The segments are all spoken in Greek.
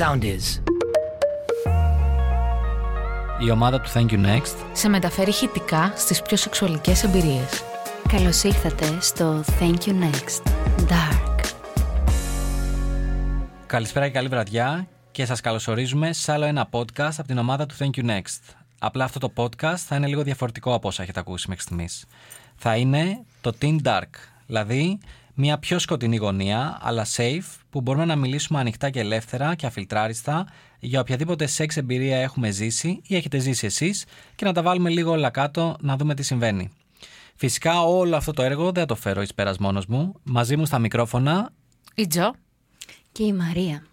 sound is. Η ομάδα του Thank You Next σε μεταφέρει ηχητικά στις πιο σεξουαλικές εμπειρίες. Καλώς ήρθατε στο Thank You Next Dark. Καλησπέρα και καλή βραδιά και σας καλωσορίζουμε σε άλλο ένα podcast από την ομάδα του Thank You Next. Απλά αυτό το podcast θα είναι λίγο διαφορετικό από όσα έχετε ακούσει μέχρι στιγμής. Θα είναι το Teen Dark, δηλαδή μια πιο σκοτεινή γωνία, αλλά safe, που μπορούμε να μιλήσουμε ανοιχτά και ελεύθερα και αφιλτράριστα για οποιαδήποτε σεξ εμπειρία έχουμε ζήσει ή έχετε ζήσει εσείς και να τα βάλουμε λίγο όλα κάτω να δούμε τι συμβαίνει. Φυσικά όλο αυτό το έργο δεν θα το φέρω εις πέρας μόνος μου. Μαζί μου στα μικρόφωνα Η Τζο. Και η Μαρία.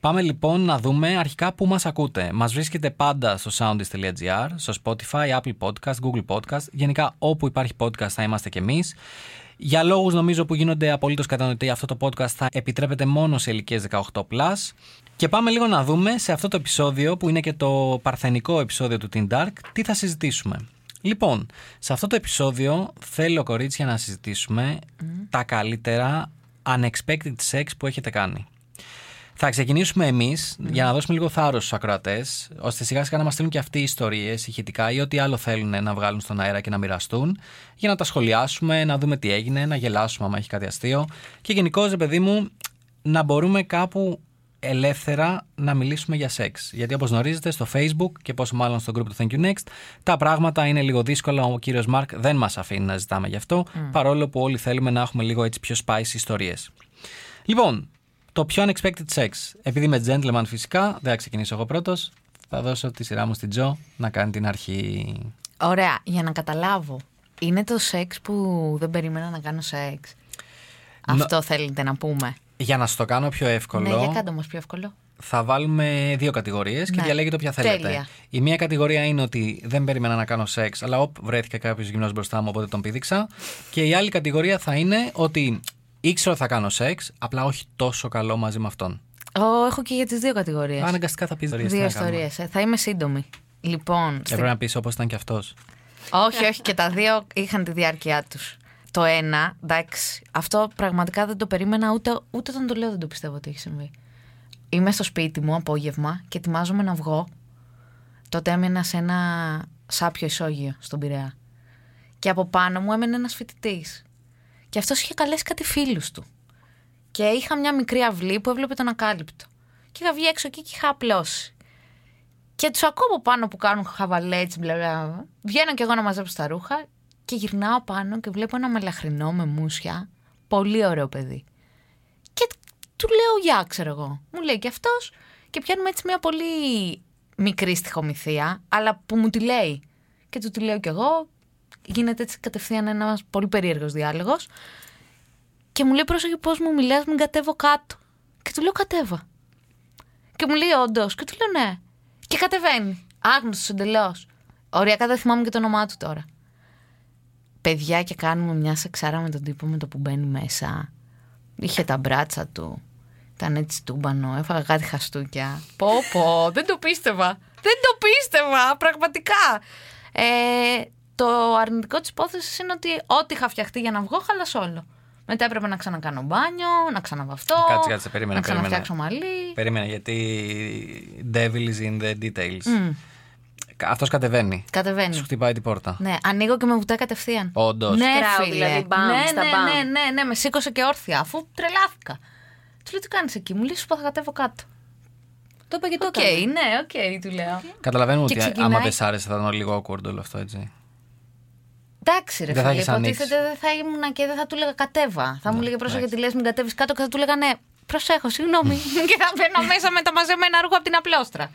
Πάμε λοιπόν να δούμε αρχικά πού μας ακούτε. Μας βρίσκεται πάντα στο soundist.gr, στο Spotify, Apple Podcast, Google Podcast. Γενικά όπου υπάρχει podcast θα είμαστε κι εμείς. Για λόγους νομίζω που γίνονται απολύτως κατανοητοί αυτό το podcast θα επιτρέπεται μόνο σε ηλικίες 18+. Και πάμε λίγο να δούμε σε αυτό το επεισόδιο που είναι και το παρθενικό επεισόδιο του Teen Dark τι θα συζητήσουμε. Λοιπόν, σε αυτό το επεισόδιο θέλω κορίτσια να συζητήσουμε τα καλύτερα unexpected sex που έχετε κάνει. Θα ξεκινήσουμε εμείς για να δώσουμε λίγο θάρρος στους ακροατές, ώστε σιγά σιγά να μας στείλουν και αυτοί ιστορίες ηχητικά ή ό,τι άλλο θέλουν να βγάλουν στον αέρα και να μοιραστούν, για να τα σχολιάσουμε, να δούμε τι έγινε, να γελάσουμε άμα έχει κάτι αστείο. Και γενικώ, ρε παιδί μου, να μπορούμε κάπου ελεύθερα να μιλήσουμε για σεξ. Γιατί όπως γνωρίζετε στο Facebook και πόσο μάλλον στο group του Thank You Next, τα πράγματα είναι λίγο δύσκολα. Ο κύριος Μάρκ δεν μας αφήνει να ζητάμε γι' αυτό, παρόλο που όλοι θέλουμε να έχουμε λίγο έτσι πιο spicy ιστορίες. Λοιπόν, το πιο unexpected sex. Επειδή είμαι gentleman φυσικά, δεν θα ξεκινήσω εγώ πρώτος. Θα δώσω τη σειρά μου στην Τζο να κάνει την αρχή. Ωραία, για να καταλάβω. Είναι το σεξ που δεν περίμενα να κάνω σεξ; Αυτό θέλετε να πούμε; Για να σου το κάνω πιο εύκολο, Ναι, για κάντε όμως πιο εύκολο. θα βάλουμε δύο κατηγορίες και Ναι. διαλέγετε όποια θέλετε. Τέλεια. Η μία κατηγορία είναι ότι δεν περίμενα να κάνω σεξ, αλλά οπ, βρέθηκε κάποιος γυμνός μπροστά μου, οπότε τον πήδηξα. Και η άλλη κατηγορία θα είναι ότι ήξερα ότι θα κάνω σεξ, απλά όχι τόσο καλό μαζί με αυτόν. Ω, έχω και για τις δύο κατηγορίες. Αναγκαστικά θα πεις Δύο ιστορίες. ε. Θα είμαι σύντομη. Λοιπόν, στην- Έπρεπε να πεις όπως ήταν και αυτός. όχι, όχι, και τα δύο είχαν τη διάρκεια τους. Το ένα, εντάξει, αυτό πραγματικά δεν το περίμενα, ούτε, ούτε όταν το λέω δεν το πιστεύω ότι έχει συμβεί. Είμαι στο σπίτι μου απόγευμα και ετοιμάζομαι να βγω. Τότε έμενα σε ένα σάπιο ισόγειο στον Πειραιά. Και από πάνω μου έμενε ένας φοιτητής. Και αυτός είχε καλέσει κάτι φίλους του. Και είχα μια μικρή αυλή που έβλεπε τον ακάλυπτο. Και είχα βγει έξω εκεί και είχα απλώσει. Και τους ακούω από πάνω που κάνουν χαβαλέ, έτσι μπλα μπλα. Βγαίνω κι εγώ να μαζέψω τα ρούχα και γυρνάω πάνω και βλέπω ένα μελαχρινό με μουσια. Πολύ ωραίο παιδί. Και του λέω γεια, ξέρω εγώ. Μου λέει και αυτός και πιάνουμε έτσι μια πολύ μικρή στοιχομηθεία, αλλά που μου τη λέει. Και του τη λέω κι εγώ. Γίνεται έτσι κατευθείαν ένας πολύ περίεργος διάλογος. Και μου λέει πρόσεχε πώς μου μιλάς, μην κατέβω κάτω. Και του λέω κατέβα. Και μου λέει όντως. Και του λέω ναι. Και κατεβαίνει. Άγνωστος εντελώς. Οριακά δεν θυμάμαι και το όνομά του τώρα. Παιδιά και κάνουμε μια σεξάρα με τον τύπο με το που μπαίνει μέσα. Είχε τα μπράτσα του. Ήταν έτσι τούμπανο. Έφαγα κάτι χαστούκια. Πω πω. δεν το πίστευα. Δεν το πίστευα. Πραγματικά. Ε, το αρνητικό της υπόθεσης είναι ότι ό,τι είχα φτιαχτεί για να βγω, χάλασε όλο. Μετά έπρεπε να ξανακάνω μπάνιο, να ξαναβαφτώ. Κάτσε, κάτσε, περίμενε, Να ξαναφτιάξω μαλλί. Περίμενε, γιατί devil is in the details. Μμ. Αυτός κατεβαίνει. Κατεβαίνει. Σου χτυπάει την πόρτα. Ναι, ανοίγω και με βουτάει κατευθείαν. Όντως. Ναι, Σκράου, φίλε. δηλαδή, μπαμ, ναι, στα ναι, μπαμ. ναι, ναι, ναι, με σήκωσε και όρθια, αφού τρελάθηκα. Του λέω τι κάνεις εκεί, μου λέει σου πω θα κατέβω κάτω. Το είπα και το Οκ, έκανε. ναι, οκ, του λέω. Καταλαβαίνουμε Και ότι ξεκινάει- άμα δεν σ' άρεσε θα ήταν λίγο awkward όλο αυτό, έτσι. Εντάξει, ρε Δεν θα φίλε, έχεις ανοίξει. υποτίθεται δεν θα ήμουν και δεν θα του έλεγα κατέβα. Θα μου λέγε πρόσεχε εντάξει. γιατί λες, μην κατέβεις κάτω και θα του έλεγα ναι, προσέχω, συγγνώμη. και θα μπαίνω μέσα με τα μαζεμένα ρούχα από την απλόστρα.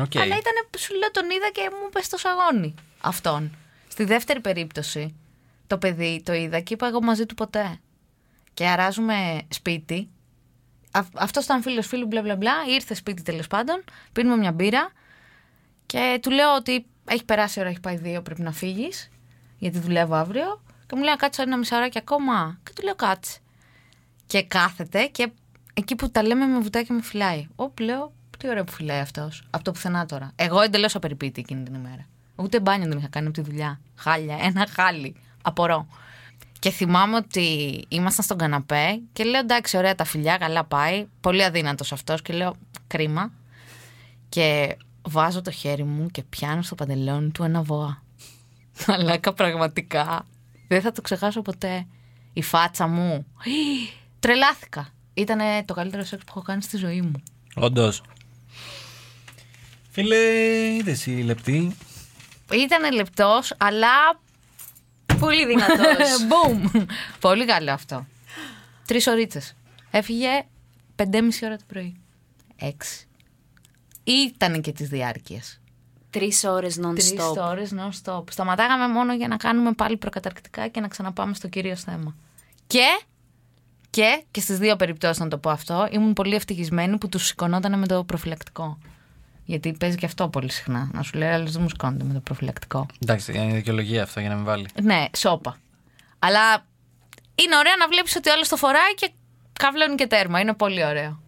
Οκ. Αλλά ήταν, σου λέω, τον είδα και μου είπε στο σαγόνι αυτόν. Στη δεύτερη περίπτωση, το παιδί το είδα και είπα εγώ μαζί του ποτέ. Και αράζουμε σπίτι. Αυτός ήταν φίλος φίλου, μπλα μπλα μπλα. Ήρθε σπίτι τέλος πάντων. Πίνουμε μια μπύρα. Και του λέω ότι έχει περάσει η ώρα, έχει πάει δύο, πρέπει να φύγεις. Γιατί δουλεύω αύριο. Και μου λέει να κάτσω ένα μισάωράκι ακόμα. Και του λέω κάτσε. Και κάθεται και εκεί που τα λέμε με βουτάει και με φυλάει. Όπου λέω, τι ωραίο που φυλάει αυτός. Από το πουθενά τώρα. Εγώ εντελώς απεριπίτη εκείνη την ημέρα. Ούτε μπάνιο δεν είχα κάνει από τη δουλειά. Χάλια, ένα χάλι. Απορώ. Και Και θυμάμαι ότι ήμασταν στον καναπέ και λέω εντάξει, ωραία τα φιλιά, καλά πάει. Πολύ αδύνατος αυτός και λέω κρίμα. Και βάζω το χέρι μου και πιάνω στο παντελόνι του ένα βοά. Μαλάκα πραγματικά. Δεν θα το ξεχάσω ποτέ. Η φάτσα μου. Τρελάθηκα. Ήταν το καλύτερο σεξ που έχω κάνει στη ζωή μου. Όντως. Φίλε, είδες η λεπτή. Ήταν λεπτός, αλλά. Πολύ δυνατός. Boom! Πολύ καλό αυτό. Τρεις ωρίτσε. Έφυγε πεντέμιση ώρα το πρωί. Έξι. Ήταν και τις διάρκειες. Τρεις ώρες Τρεις non-stop. ώρες non-stop. Σταματάγαμε μόνο για να κάνουμε πάλι προκαταρκτικά και να ξαναπάμε στο κυρίως θέμα. Και. Και, και στις δύο περιπτώσεις να το πω αυτό, ήμουν πολύ ευτυχισμένη που τους σηκωνόταν με το προφυλακτικό. Γιατί παίζει και αυτό πολύ συχνά. Να σου λέει, αλλά δεν μου σηκώνονται με το προφυλακτικό. Εντάξει, είναι δικαιολογία αυτό για να μην βάλει. Ναι, σώπα. Αλλά είναι ωραίο να βλέπεις ότι όλο το φοράει και καβλώνει και τέρμα. Είναι πολύ ωραίο.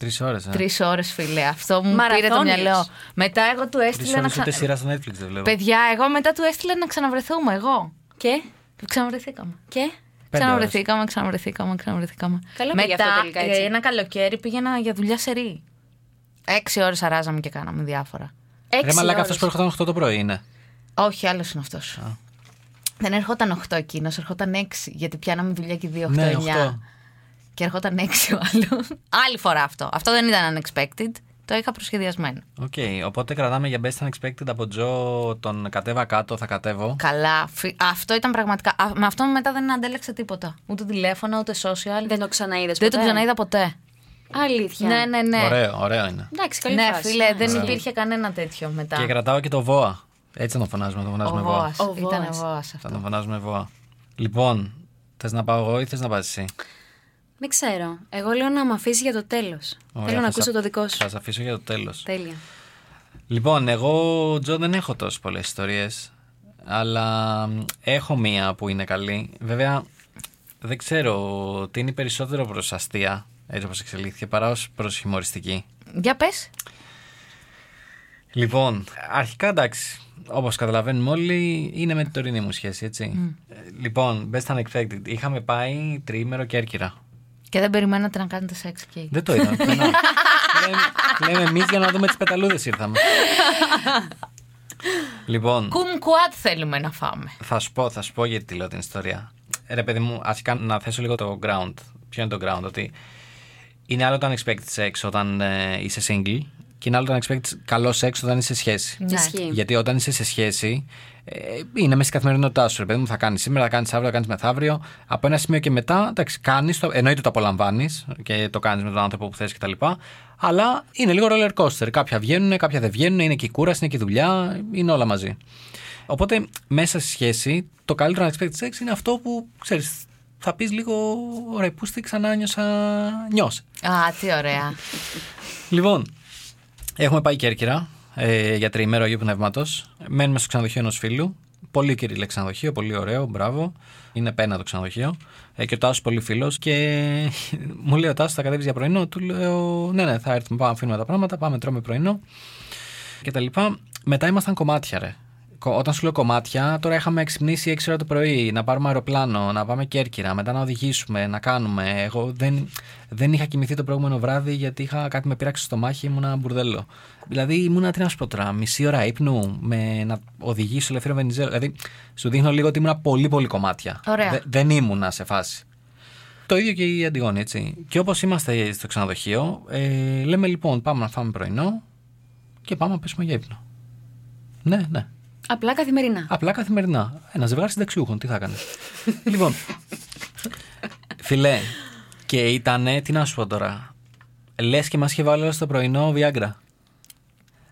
Τρεις ώρες. Ε. Τρεις ώρες, φίλε. Αυτό μου πήρε το Μαραθώνιος. μυαλό. Μετά εγώ του Τρεις έστειλα να ώρες ξα... ούτε σειράς στο Netflix δεν βλέπω. Παιδιά, εγώ μετά του έστειλα να ξαναβρεθούμε. Εγώ. Και; Ξαναβρεθήκαμε. Και; Πέντε Ξαναβρεθήκαμε, ξαναβρεθήκαμε, ξαναβρεθήκαμε. Καλό πήγε Μετά, αυτό τελικά, έτσι. ε, ένα καλοκαίρι πήγαινα για δουλειά σε ρί. Έξι ώρες αράζαμε και κάναμε διάφορα. Ρε Έξι μαλάκα ώρες. αυτός που έρχονταν 8 το πρωί είναι. Όχι, άλλος είναι αυτός. Δεν ερχόταν 8 εκείνος, ερχόταν 6. Γιατί πιάναμε δουλειά και 2, 8, Ναι, 9. 8. Και ερχόταν 6 ο άλλος. Άλλη φορά αυτό. Αυτό δεν ήταν unexpected. Το είχα προσχεδιασμένο. Οκ, οπότε κρατάμε για Best Unexpected από το τον κατέβα κάτω, θα κατέβω. Καλά. φι- Αυτό ήταν πραγματικά. Α, με αυτό μετά δεν αντάλλαξα τίποτα. Ούτε τηλέφωνα, ούτε social. Δεν το ξαναείδες. Δεν το ξαναείδα ποτέ. Αλήθεια. Ναι, ναι, ναι. Ωραίο, ωραίο είναι. Εντάξει, καλή Ναι, φάση. φίλε, δεν Ισχύει. υπήρχε κανένα τέτοιο μετά. Και κρατάω και το Βόα. Έτσι να τον φωνάζουμε, τον Ο φωνάζουμε Βόα. Βόας. Ο Ήταν Βόας. Βόας Θα αυτό. τον φωνάζουμε Βόα. Λοιπόν, θες να πάω εγώ ή θες να πας εσύ; Δεν ξέρω. Εγώ λέω να με αφήσει για το τέλος. Ωραία, Θέλω να θα ακούσω σα- το δικό σου. Θα σε αφήσω για το τέλος. Τέλεια. Λοιπόν, εγώ, Τζο, δεν έχω τόσες πολλές ιστορίες. Αλλά μ, έχω μία που είναι καλή. Βέβαια, δεν ξέρω τι είναι περισσότερο προ αστεία, έτσι όπως εξελίχθηκε, παρά ως προ χιουμοριστική. Για πες. Λοιπόν, αρχικά εντάξει, όπως καταλαβαίνουμε όλοι, είναι με την τωρινή μου σχέση, έτσι. Ε, Λοιπόν, best unexpected. Είχαμε πάει τριήμερο Κέρκυρα. Και δεν περιμένατε να κάνετε σεξ εκεί. Δεν το είδαμε. πουθενά. Λέμε- Λέμε εμείς για να δούμε τις πεταλούδες ήρθαμε. λοιπόν, Κουμκουάτ θέλουμε να φάμε; θα σου πω, θα σου πω γιατί τη λέω την ιστορία. Ρε παιδί μου, αρχικά να θέσω λίγο το ground. Ποιο είναι το ground, ότι είναι άλλο το unexpected sex όταν ε, είσαι single και είναι άλλο το unexpected καλό sex όταν είσαι σε σχέση. Ναι. Ισχύει. Γιατί όταν είσαι σε σχέση, ε, είναι μέσα στην καθημερινότητά σου. Ρε παιδί μου, θα κάνεις σήμερα, θα κάνεις αύριο, θα κάνεις μεθαύριο. Από ένα σημείο και μετά, εντάξει, κάνεις το. Εννοείται το απολαμβάνεις και το κάνεις με τον άνθρωπο που θες κτλ. Αλλά είναι λίγο roller coaster. Κάποια βγαίνουν, κάποια δεν βγαίνουν. Είναι και η κούραση, είναι και η δουλειά. Είναι όλα μαζί. Οπότε μέσα στη σχέση, το καλύτερο unexpected sex είναι αυτό που ξέρεις. Θα πεις λίγο ωραία, πούστη ξανά νιώσα. Νιώσε. Α, τι ωραία. Λοιπόν, έχουμε πάει Κέρκυρα ε, για τριημέρο Αγίου Πνεύματος. Μένουμε στο ξενοδοχείο ενός φίλου. Πολύ κυρίλε ξενοδοχείο, πολύ ωραίο, μπράβο. Είναι πένα το ξενοδοχείο. Ε, και ο Τάσος πολύ φίλος. Και μου λέει ο Τάσος, θα κατέβεις για πρωινό; Του λέω, Ναι, ναι, θα έρθουμε, πάμε, αφήνουμε τα πράγματα, πάμε, τρώμε πρωινό. Και τα λοιπά. Μετά ήμασταν κομμάτια, ρε. Κο- Όταν σου λέω κομμάτια, τώρα είχαμε ξυπνήσει 6 ώρα το πρωί, να πάρουμε αεροπλάνο, να πάμε Κέρκυρα, μετά να οδηγήσουμε, να κάνουμε. Εγώ δεν, δεν είχα κοιμηθεί το προηγούμενο βράδυ γιατί είχα κάτι με πείραξε στο μάχη, ήμουνα μπουρδέλο. Δηλαδή ήμουνα, τι να σου πω τώρα, μισή ώρα ύπνου με να οδηγήσω ελευθερίο Βενιζέλο. Δηλαδή σου δείχνω λίγο ότι ήμουνα πολύ πολύ κομμάτια. Ωραία. Δε- δεν ήμουνα σε φάση. Το ίδιο και η Αντιγόνη, έτσι. Και όπως είμαστε στο ξενοδοχείο, ε, λέμε λοιπόν πάμε να φάμε πρωινό και πάμε να πέσουμε για ύπνο. Ναι, ναι. Απλά καθημερινά. Απλά καθημερινά. Ένα ζευγάρι συνταξιούχων, τι θα έκανε. λοιπόν. Φιλέ, και ήταν, τι να σου πω τώρα. Λες και μας είχε βάλει όλο το πρωινό Viagra.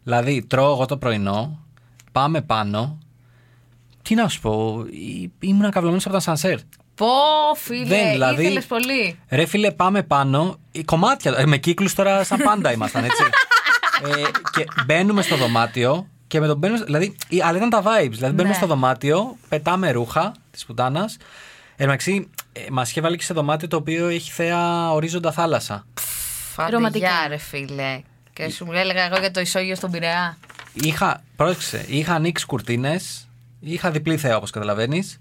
Δηλαδή, τρώω εγώ το πρωινό, πάμε πάνω. Τι να σου πω, ή- ήμουν καυλωμένο από τα σανσέρ. Πω, φίλε, Δεν, δηλαδή- ήθελες πολύ. Ρε φίλε, πάμε πάνω. Οι κομμάτια. ε, με κύκλους τώρα, σαν πάντα ήμασταν, έτσι. ε, και μπαίνουμε στο δωμάτιο και με τον μπαίνουμε. Δηλαδή, η- αλλά ήταν τα vibes. Δηλαδή, μπαίνουμε Ναι. στο δωμάτιο, πετάμε ρούχα της πουτάνας. Εν τω μεταξύ, ε, μας είχε βάλει και σε δωμάτιο το οποίο έχει θέα ορίζοντα θάλασσα. Ρομαντικά, ρε φίλε. Και σου μου έλεγα εγώ για το ισόγειο στον Πειραιά. Είχα, πρόσεξε, είχα ανοίξει κουρτίνες, είχα διπλή θέα όπως καταλαβαίνεις.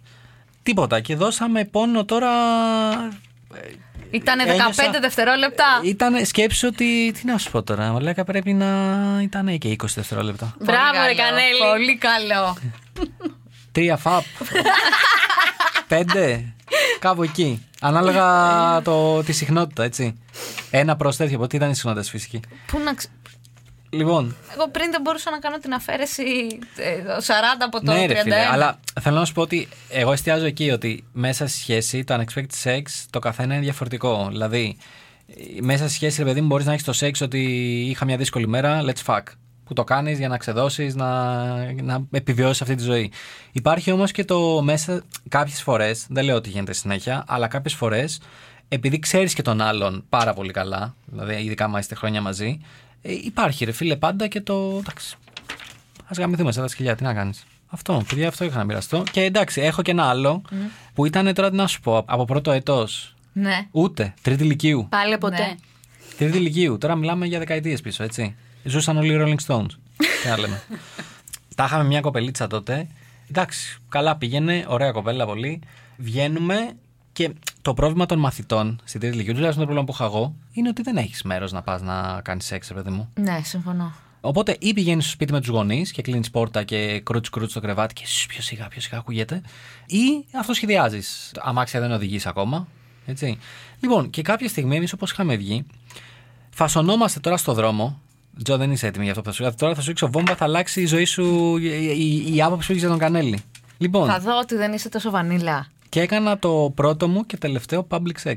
τίποτα. Και δώσαμε πόνο τώρα. Ήτανε 15 Ένιωσα- δευτερόλεπτα. Ήταν σκέψη ότι. Τι να σου πω τώρα, Μαλάκα πρέπει να ήταν και 20 δευτερόλεπτα. Πολύ Μπράβο, ρε καλό, Κανέλη. Πολύ καλό. Τρία φαπ. Πέντε. Κάπου εκεί. Ανάλογα το, τη συχνότητα, έτσι. Ένα προς τέτοιο, οπότε ήταν η συχνότητα στη φυσική. Πού να ξε... Λοιπόν, Εγώ πριν δεν μπορούσα να κάνω την αφαίρεση ε, 40 από το ναι, 31. ρε φίλε, αλλά θέλω να σου πω ότι εγώ εστιάζω εκεί ότι μέσα στη σχέση το unexpected sex το καθένα είναι διαφορετικό. Δηλαδή, μέσα στη σχέση, ρε παιδί μου, μπορείς να έχεις το σεξ ότι είχα μια δύσκολη μέρα, let's fuck. Που το κάνεις για να ξεδώσεις, να, να επιβιώσεις αυτή τη ζωή. Υπάρχει όμως και το μέσα κάποιες φορές, δεν λέω ότι γίνεται συνέχεια, αλλά κάποιες φορές, επειδή ξέρεις και τον άλλον πάρα πολύ καλά, δηλαδή ειδικά άμα είστε χρόνια μαζί, ε, υπάρχει ρε φίλε πάντα και το. Εντάξει, Α γαμηθούμε σε τα σκυλιά, τι να κάνεις. Αυτό, παιδιά, αυτό είχα να μοιραστώ. Και εντάξει, έχω και ένα άλλο που ήταν τώρα τι να σου πω, από πρώτο ετό. Ναι. Ούτε, τρίτη ηλικίου. Πάλι ποτέ. Ναι. Τρίτη ηλικίου. Τώρα μιλάμε για δεκαετίες πίσω, έτσι. Ζούσαν όλοι οι Rolling Stones. τι να λέμε. Τα είχαμε μια κοπελίτσα τότε. Εντάξει, καλά πήγαινε, ωραία κοπέλα πολύ. Βγαίνουμε και το πρόβλημα των μαθητών στην τρίτη ηλικίου, τουλάχιστον το πρόβλημα που είχα εγώ, είναι ότι δεν έχεις μέρος να πας να κάνεις σεξ, ρε παιδί μου. Ναι, συμφωνώ. Οπότε ή πηγαίνεις στο σπίτι με τους γονείς και κλείνεις πόρτα και κρούτς κρούτς στο κρεβάτι και «Σσ, πιο σιγά, πιο σιγά ακούγεται. Ή αυτό σχεδιάζει. Αμάξια δεν οδηγείς ακόμα. Έτσι. Λοιπόν, και κάποια στιγμή εμείς όπως είχαμε βγει, φασωνόμαστε τώρα στο δρόμο. Τζο, δεν είσαι έτοιμη για αυτό που θα σου πω. Τώρα θα σου ρίξω βόμβα, θα αλλάξει η ζωή σου, η, η, η άποψη που έχεις για τον Κανέλη. Λοιπόν, Θα δω ότι δεν είσαι τόσο βανίλα. Και έκανα το πρώτο μου και τελευταίο public sex.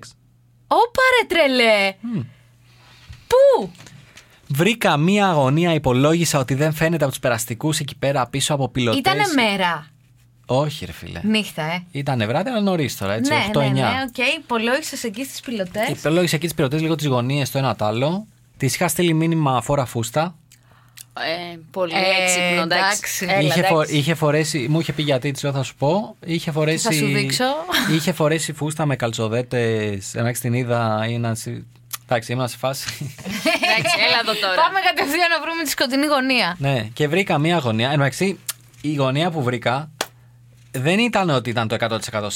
Ωπα ρε τρελέ! Πού; Βρήκα μία αγωνία, υπολόγισα ότι δεν φαίνεται από τους περαστικούς εκεί πέρα πίσω από πιλωτές. Ήτανε μέρα. Όχι, ρε φίλε. Νύχτα, ε. Ήταν βράδυ, αλλά νωρίς τώρα, έτσι. ναι, 8-9. ναι, ναι, οκ. Υπολόγισες εκεί στις πιλοτές; Υπολόγισα εκεί τις πιλοτές, λίγο τις γωνίες, το ένα το άλλο. Της είχα στείλει μήνυμα φόρα φούστα. Ε, πολύ Ε, έξυπνο, εντάξει. εντάξει. Έλα, είχε, φο- εντάξει. είχε φορέσει, μου είχε πει γιατί τη θα σου πω. Είχε φορέσει. Θα σου δείξω; Είχε φορέσει φούστα με καλτσοδέτες. Εντάξει, την είδα. Είναι, εντάξει, ήμουν σε φάση. Εντάξει, έλα εδώ τώρα. Πάμε κατευθείαν να βρούμε τη σκοτεινή γωνία. ναι, και βρήκα μία γωνία. Εντάξει, η γωνία που βρήκα δεν ήταν ότι ήταν το 100%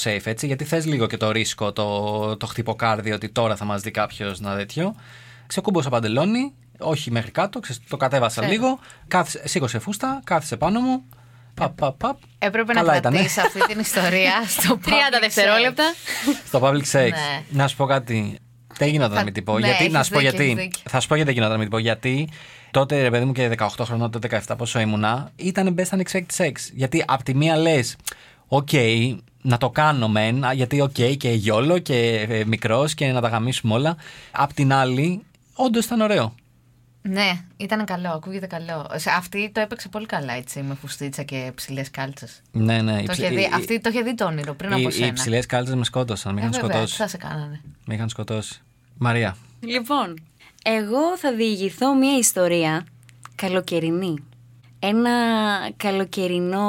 safe, έτσι, γιατί θες λίγο και το ρίσκο, το, το χτυποκάρδι ότι τώρα θα μας δει κάποιος να τέτοιο. Ξεκούμπωσα παντελόνι, όχι μέχρι κάτω, ξε- το κατέβασα Ξέρω. λίγο, κάθισε, σήκωσε φούστα, κάθισε πάνω μου, παπ, παπ, παπ. Έπρεπε Καλά να ήτανε. κρατήσει αυτή την ιστορία στο 30 public δευτερόλεπτα. Στο public sex. Ναι. Να σου πω κάτι. Δεν γινόταν να Θα- μην την πω. ναι, γιατί, να έχεις σου πω δίκιο, γιατί. έχεις δίκιο. Θα σου πω γιατί δεν γινόταν να μην την πω. Γιατί τότε, ρε παιδί μου, και 18 χρονών, τότε 17 πόσο ήμουνα, ήταν best unexpected sex. Γιατί απ' τη μία λες, οκ, να το κάνω μεν, α, γιατί οκ, και YOLO και ε, μικρός και να τα γαμήσουμε όλα. Απ' την άλλη, όντως ήταν ωραίο. Ναι, ήταν καλό, ακούγεται καλό. Σε- Αυτή το έπαιξε πολύ καλά έτσι, με φουστίτσα και ψηλές κάλτσες. Ναι, ναι. Το ψη- είχε δει, οι- αυτή το είχε δει το όνειρο πριν από οι, οι σένα. ψηλές κάλτσες με σκότωσαν. Με Ε, είχαν βέβαια, τι σκοτώσει. θα σε κάνανε. Με είχαν σκοτώσει. Μαρία. Λοιπόν, εγώ θα διηγηθώ μια ιστορία καλοκαιρινή. Ένα καλοκαιρινό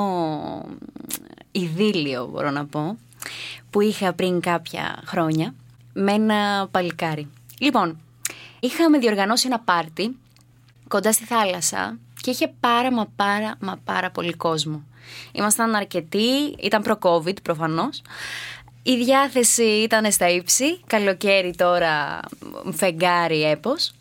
ειδήλιο, μπορώ να πω, που είχα πριν κάποια χρόνια με ένα παλικάρι. Λοιπόν, είχαμε διοργανώσει ένα πάρτι κοντά στη θάλασσα και είχε πάρα μα πάρα μα πάρα πολύ κόσμο. Ήμασταν αρκετοί, ήταν προ-COVID προφανώς. Η διάθεση ήταν στα ύψη, καλοκαίρι τώρα, μ, φεγγάρι έπος.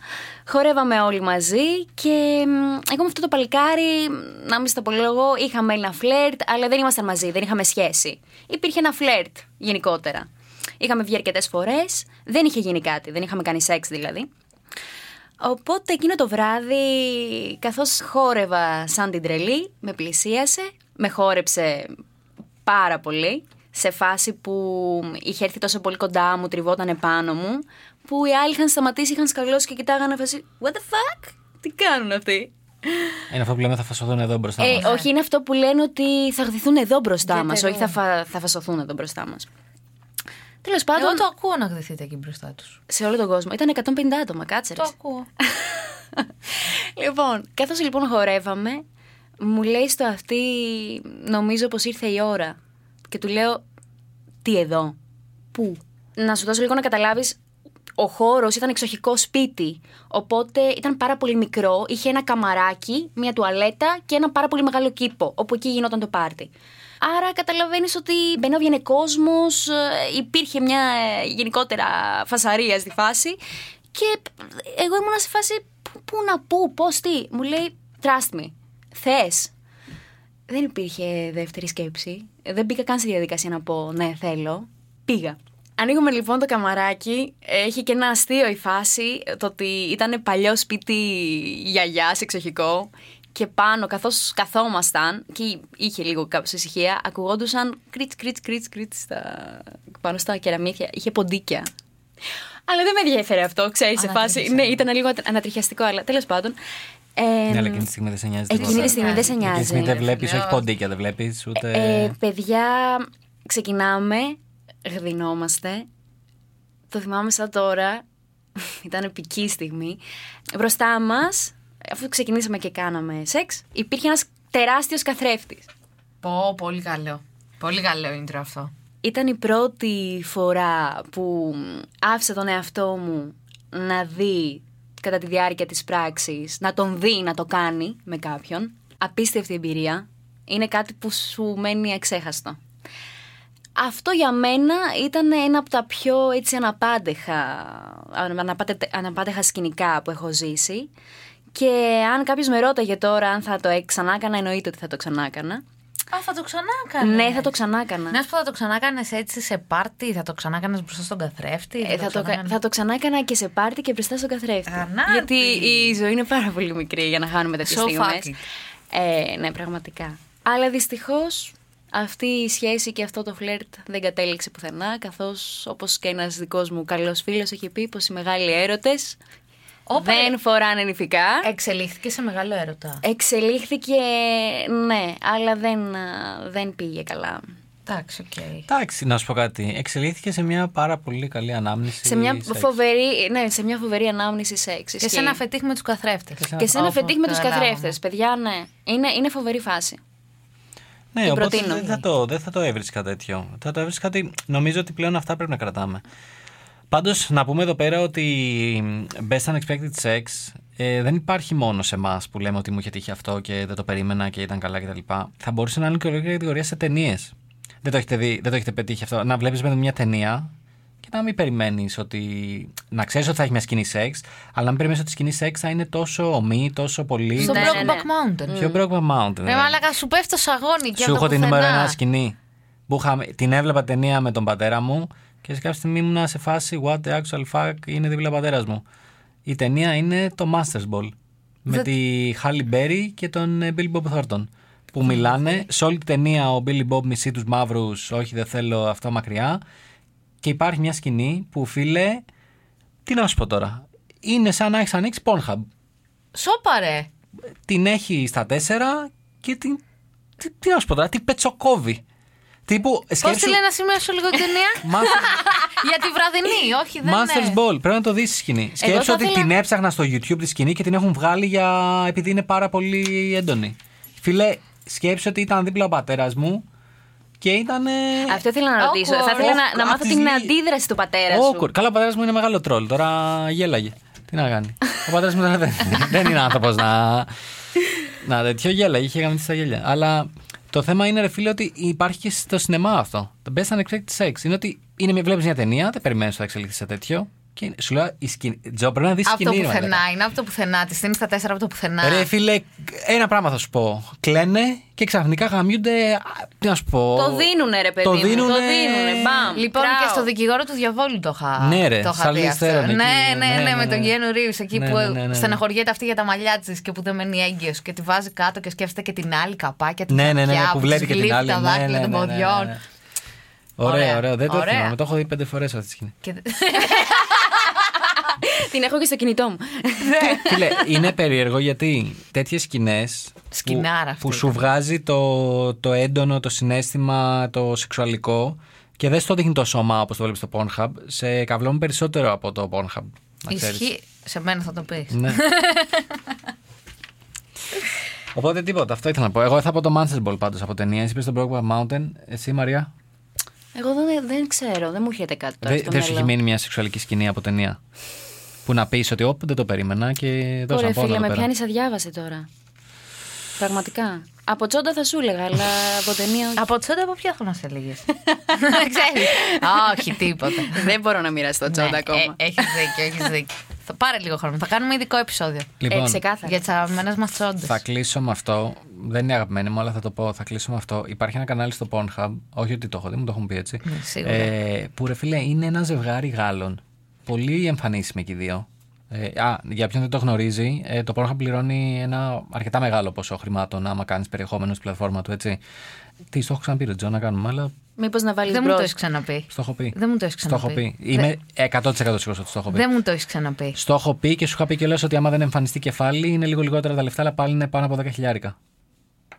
Χορεύαμε όλοι μαζί και μ, εγώ με αυτό το παλικάρι, μ, να μην στο πολύ λόγο, είχαμε ένα φλερτ, αλλά δεν ήμασταν μαζί, δεν είχαμε σχέση. Υπήρχε ένα φλερτ γενικότερα. Είχαμε βγει αρκετές φορές, δεν είχε γίνει κάτι, δεν είχαμε κάνει σεξ δηλαδή. Οπότε εκείνο το βράδυ, καθώς χόρευα σαν την τρελή, με πλησίασε, με χόρεψε πάρα πολύ, σε φάση που είχε έρθει τόσο πολύ κοντά μου, τριβόταν επάνω μου, που οι άλλοι είχαν σταματήσει, είχαν σκαλώσει και κοιτάγανε φάση «What the fuck, τι κάνουν αυτοί» Είναι αυτό που λέμε θα φασωθούν εδώ μπροστά ε, μας. όχι, είναι αυτό που λένε ότι θα γδυθούν εδώ μπροστά Γιατί μας, εδώ. όχι θα, φα, θα φασωθούν εδώ μπροστά μας. Τέλος πάντων, Εγώ το ακούω να γδυθείτε εκεί μπροστά τους. σε όλο τον κόσμο. Ήταν 150 άτομα, κάτσε ρε. Το ακούω. Λοιπόν, καθώς λοιπόν χορεύαμε, μου λέει στο αυτή, νομίζω πως ήρθε η ώρα. Και του λέω, τι εδώ, πού. Να σου δώσω λίγο να καταλάβεις, ο χώρος ήταν εξοχικό σπίτι. Οπότε ήταν πάρα πολύ μικρό, είχε ένα καμαράκι, μια τουαλέτα και ένα πάρα πολύ μεγάλο κήπο, όπου εκεί γινόταν το πάρτι. Άρα καταλαβαίνεις ότι μπαίνει βγαίνει κόσμος, υπήρχε μια ε, γενικότερα φασαρία στη φάση. Και εγώ ήμουν σε φάση. Πού, πού να πού, πώς, τι. Μου λέει, trust me. Θες. Δεν υπήρχε δεύτερη σκέψη. Δεν μπήκα καν στη διαδικασία να πω ναι, θέλω. Πήγα. Ανοίγουμε λοιπόν το καμαράκι. Έχει και ένα αστείο η φάση. Το ότι ήταν παλιό σπίτι γιαγιάς, εξοχικό. Και πάνω, καθώς καθόμασταν, και είχε λίγο κάπως ησυχία, ακουγόντουσαν κρίτ, κρίτ, κρίτ, κρίτ πάνω στα κεραμίδια. Είχε ποντίκια. Αλλά δεν με ενδιαφέρει αυτό, ξέρεις, σε φάση. Ναι, ήταν λίγο ανατριχιαστικό, αλλά τέλος πάντων. Ε, Ναι, αλλά εκείνη τη στιγμή δεν σε νοιάζει. Εκείνη τη στιγμή δεν σε Εκείνη τη στιγμή νοιάζει. δεν βλέπεις, όχι ποντίκια, δεν βλέπεις ούτε. Ε, παιδιά, ξεκινάμε, γδινόμαστε. Το θυμάμαι σαν τώρα. Ήταν επική στιγμή. Μπροστά μας, αφού ξεκινήσαμε και κάναμε σεξ, υπήρχε ένας τεράστιος καθρέφτης. Πω, πολύ καλό. Πολύ καλό intro αυτό. Ήταν η πρώτη φορά που άφησα τον εαυτό μου να δει κατά τη διάρκεια της πράξης, να τον δει να το κάνει με κάποιον. Απίστευτη εμπειρία. Είναι κάτι που σου μένει εξέχαστο. Αυτό για μένα ήταν ένα από τα πιο έτσι αναπάντεχα, αναπάτε- αναπάντεχα σκηνικά που έχω ζήσει. Και αν κάποιος με ρώταγε τώρα αν θα το ε- ξανά έκανα, εννοείται ότι θα το ξανά έκανα. Α, θα το ξανά έκανε. Ναι, θα το ξανά έκανα. Να σου πω, θα το ξανά κάνεις έτσι σε πάρτι, θα το ξανά κάνεις μπροστά στον καθρέφτη. Ε, θα, το, κα- θα το ξανά έκανα και σε πάρτι και μπροστά στον καθρέφτη. Ανάρτη. Γιατί η ζωή είναι πάρα πολύ μικρή για να χάνουμε τέτοιες So στιγμές. fuck it. Ε, ναι, πραγματικά. Αλλά δυστυχώς αυτή η σχέση και αυτό το φλερτ δεν κατέληξε πουθενά, καθώς όπως και ένας δικός μου καλός φίλος έχει πει πως οι μεγάλοι έρωτες Όπα, δεν φοράνε νυφικά. Εξελίχθηκε σε μεγάλο έρωτα. Εξελίχθηκε, ναι, αλλά δεν, α, δεν πήγε καλά. Εντάξει, οκ. Εντάξει, να σου πω κάτι. Εξελίχθηκε σε μια πάρα πολύ καλή ανάμνηση. Σε μια, σεξ. φοβερή, ναι, σε μια φοβερή ανάμνηση σεξ. Και σε ισχύει. ένα φετίχ με τους καθρέφτες. Και σε ένα Αφού φετίχ με τους καταλάβαμε. καθρέφτες. Παιδιά, ναι. Είναι, είναι φοβερή φάση. Ναι, την οπότε προτείνω. δεν θα, το, δεν θα το έβρισκα τέτοιο. Θα το έβρισκα ότι νομίζω ότι πλέον αυτά πρέπει να κρατάμε. Πάντως, να πούμε εδώ πέρα ότι best unexpected sex ε, δεν υπάρχει μόνο σε εμάς που λέμε ότι μου είχε τύχει αυτό και δεν το περίμενα και ήταν καλά κτλ. Θα μπορούσε να είναι και ολόκληρη κατηγορία σε ταινίες. Δεν το έχετε δει, δεν το έχετε πετύχει αυτό. Να βλέπεις με μια ταινία και να μην περιμένεις ότι. να ξέρεις ότι θα έχει μια σκηνή σεξ, αλλά να μην περιμένεις ότι η σκηνή σεξ θα είναι τόσο ομή, τόσο πολύ. Στο Ναι, ναι, ναι. Brokeback Mountain. Πιο Brokeback Mountain. Ρε μαλάκα, σου πέφτει το σαγόνι και Σου από έχω το την νούμερο πουθενά. ένα σκηνή. Που είχαμε, την έβλεπα ταινία με τον πατέρα μου και σε κάποια στιγμή ήμουν σε φάση What the actual fuck είναι δίπλα πατέρας μου. Η ταινία είναι το Masters Ball. Με τη Halle Berry και τον ε, Billy Bob Thornton. Που μιλάνε. Σε όλη την ταινία ο Billy Bob μισεί τους μαύρους. Όχι, δεν θέλω αυτό μακριά. Και υπάρχει μια σκηνή που φίλε. Τι να σου πω τώρα. Είναι σαν να έχεις ανοίξει Pornhub. Σόπαρε. Την έχει στα τέσσερα και την. Τι, τι να σου πω τώρα, την πετσοκόβει. Τύπου Πώς σκέψου. τη λέει να σημειώσω λίγο την ταινία. Master, Για τη βραδινή, όχι δεν Masters είναι. Ball. Πρέπει να το δεις τη σκηνή. Σκέψου θα ότι ήθελα- την έψαχνα στο YouTube τη σκηνή και την έχουν βγάλει για... επειδή είναι πάρα πολύ έντονη. Φίλε, σκέψου ότι ήταν δίπλα ο πατέρας μου και ήταν. Αυτό ήθελα να ρωτήσω. Awkward. Θα ήθελα να, να Απ' μάθω τις την δύο- αντίδραση του πατέρας σου. Awkward. Καλά, ο πατέρας μου είναι μεγάλο τρόλ. Τώρα γέλαγε. Τι να κάνει. Ο πατέρας μου δεν, δεν, δεν είναι άνθρωπος να. Να τέτοιο γέλαγε, είχε γαμίσει τα γέλια. Αλλά το θέμα είναι, ρε φίλε, ότι υπάρχει και στο σινεμά αυτό. Το best unexpected sex. Είναι ότι είναι, βλέπεις μια ταινία, δεν περιμένεις ότι θα εξελιχθεί σε τέτοιο. Και σου λέω, η σκηνή. Τζο, πρέπει να δεις Αυτό σκηνή. ρε πουθενά μαλάκα. είναι, αυτό πουθενά. Τη στείνεις στα τέσσερα από το πουθενά. Ρε φίλε, ένα πράγμα θα σου πω. Κλαίνε και ξαφνικά γαμιούνται. α, Τι να σου πω. Το δίνουνε, ρε παιδί Το μου. Το δίνουνε. δίνουνε. Μπαμ. Λοιπόν, Κράω. και στο δικηγόρο του διαβόλου το είχα, Ναι, ρε, το είχα Charlize δει αυτό. Theron εκεί, Ναι, ναι, ναι, ναι, ναι, με τον ναι. Γιάννου Ρίβ εκεί Ναι, που ναι, ναι, ναι. στεναχωριέται αυτή για τα μαλλιά της και που δεν μένει έγκυος και τη βάζει κάτω και σκέφτεται και την άλλη καπάκια. την Ναι, ναι, ναι, ναι, καρδιά που της βλέπει και την γλύφει άλλη. Τα ναι, δάχτυλα ναι, των ναι, ναι, ναι, ποδιών. Ναι. Ωραίο, Ωραία, ωραίο. Δεν το ωραία. θυμάμαι. Το έχω δει πέντε φορές αυτή τη σκηνή. Και- Την έχω και στο κινητό μου. Φίλε, είναι περίεργο γιατί τέτοιες σκηνές Σκηνάρα που, αυτή που σου ήταν. βγάζει το, το έντονο, το συνέστημα, το σεξουαλικό και δεν στο δείχνει το σώμα όπως το βλέπεις στο Pornhub, σε καυλώνουν περισσότερο από το Pornhub. Να ξέρεις. Ισχύει. Σε μένα θα το πεις. Ναι. Οπότε τίποτα, αυτό ήθελα να πω. Εγώ θα πω το Manchester Ball πάντως από ταινία. Εσύ είπες το Brokeback Mountain. Εσύ, Μαριά. Εγώ δεν, δεν ξέρω, δεν μου έρχεται κάτι τώρα. Δεν στο δεν σου έχει μυαλό. μείνει μια σεξουαλική σκηνή από ταινία; Που να πεις ότι όπ, δεν το περίμενα και δώσα Ωραία, πόνο φίλε, εδώ με πέρα. πιάνεις αδιάβαση τώρα. Πραγματικά. Από τσόντα θα σου έλεγα, αλλά από ταινία. όχι. Από τσόντα από ποια θα μα έλεγε. Ξέρεις. Όχι, τίποτα. Δεν μπορώ να μοιραστώ τσόντα Ναι, ακόμα. ε, Έχεις δίκιο, έχεις δίκιο. Θα πάρε λίγο χρόνο. Θα κάνουμε ειδικό επεισόδιο. Ε, Λοιπόν, ξεκάθαρα. Για τι αγαπημένε μας τσόντες. θα κλείσω με αυτό. Δεν είναι αγαπημένη μου, αλλά θα το πω. Θα κλείσω με αυτό. Υπάρχει ένα κανάλι στο Pornhub. Όχι ότι το έχω δει, μου το έχουν πει έτσι. Ναι, σίγουρα. ε, που ρε φίλε είναι ένα ζευγάρι Γάλλων. Πολύ εμφανίσιμοι και οι δύο. Ε, α, για ποιον δεν το γνωρίζει, ε, το Pornhub πληρώνει ένα αρκετά μεγάλο ποσό χρημάτων άμα κάνεις περιεχόμενο στη πλατφόρμα του, έτσι. Τι, στο έχω ξαναπεί, ρε Τζο, να κάνουμε, αλλά Μήπως να βάλεις Δεν μου το μπρος. έχεις ξαναπεί. στο έχω πει. Δεν μου το έχεις Στο έχω ξαναπεί. πει. Είμαι 100% σίγουρος ότι στο έχω πει. Δεν μου το έχεις ξαναπεί. Στο έχω πει και σου είχα πει και λέω ότι άμα δεν εμφανιστεί κεφάλι είναι λίγο λιγότερα τα λεφτά, αλλά πάλι είναι πάνω από 10 χιλιάρικα.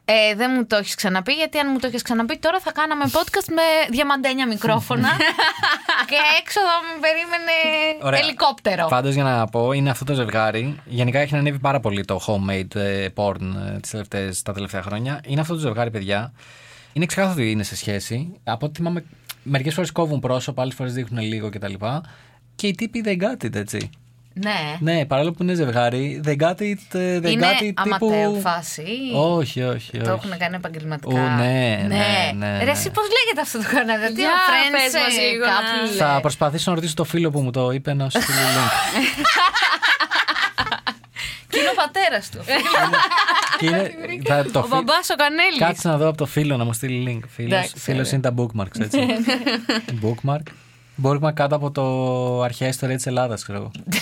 Ε, δεν μου το έχεις ξαναπεί, γιατί αν μου το έχεις ξαναπεί, τώρα θα κάναμε podcast με διαμαντένια μικρόφωνα. και έξω θα με περίμενε ελικόπτερο. Πάντως για να πω, είναι αυτό το ζευγάρι. Γενικά έχει ανέβει πάρα πολύ το homemade ε, porn ε, τις τελευταίες, τα τελευταία χρόνια. Είναι αυτό το ζευγάρι, παιδιά. Είναι ξεκάθαρο ότι είναι σε σχέση. Από ό,τι θυμάμαι, μερικές φορές κόβουν πρόσωπα, άλλες φορές δείχνουν λίγο κτλ. Και οι τύποι δεν got it, έτσι. Ναι. Ναι, παρόλο που είναι ζευγάρι, δεν got it, ε, δεν Είναι got it τύπου. αματέο φάση. Όχι, όχι, όχι. Το έχουν κάνει επαγγελματικά. Ου, ναι, ναι, ναι, Ρε, ναι. εσύ πώς λέγεται αυτό το κανάλι, τι Για ο Friends, πες μας ε, λίγο να- couple, Θα ε. προσπαθήσω να ρωτήσω το φίλο που μου το είπε να σου στείλει link. Και είναι ο πατέρας του. Και είναι- θα το ο φι- μπαμπάς ο Κανέλης. Κάτσε να δω από το φίλο να μου στείλει link. Φίλος, Εντάξει, φίλος ωραία. είναι τα bookmarks, έτσι. Bookmark. Bookmark κάτω από το αρχαία ιστορία της Ελλάδας, ξέρω εγώ.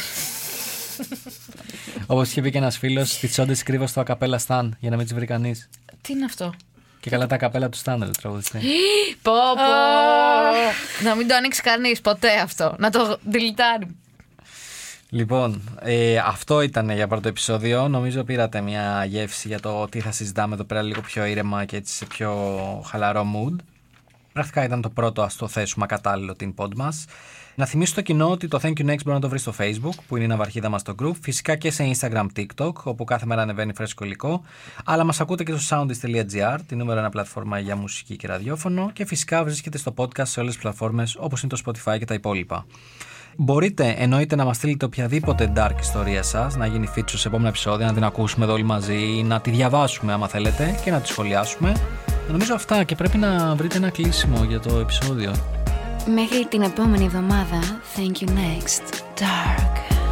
Όπως είχε πει και ένας φίλος, τις τσόντες κρύβω στο ακαπέλα Σταν για να μην τις βρει κανείς. Τι είναι αυτό; Και καλά τα ακαπέλα του Σταν, ρε τραγουδιστή. Πω, πω. Να μην το ανοίξει κανείς ποτέ αυτό. Να το δηλητάρει. Λοιπόν, ε, αυτό ήταν για πρώτο επεισόδιο. Νομίζω πήρατε μια γεύση για το τι θα συζητάμε εδώ πέρα λίγο πιο ήρεμα και έτσι σε πιο χαλαρό mood. Πρακτικά ήταν το πρώτο, ας το θέσουμε κατάλληλο την pod μας. Να θυμίσω στο κοινό ότι το Thank You Next μπορεί να το βρεις στο Facebook, που είναι η ναυαρχίδα μας στο group, φυσικά και σε Instagram, TikTok, όπου κάθε μέρα ανεβαίνει φρέσκο υλικό, αλλά μας ακούτε και στο soundist.gr, τη νούμερο ένα πλατφόρμα για μουσική και ραδιόφωνο, και φυσικά βρίσκεται στο podcast σε όλες τις πλατφόρμες όπως είναι το Spotify και τα υπόλοιπα. Μπορείτε εννοείται να μας στείλετε οποιαδήποτε dark ιστορία σας, να γίνει feature σε επόμενα επεισόδια, να την ακούσουμε εδώ όλοι μαζί, να τη διαβάσουμε άμα θέλετε και να τη σχολιάσουμε. Νομίζω αυτά και πρέπει να βρείτε ένα κλείσιμο για το επεισόδιο. Μέχρι την επόμενη εβδομάδα, thank you next. Dark.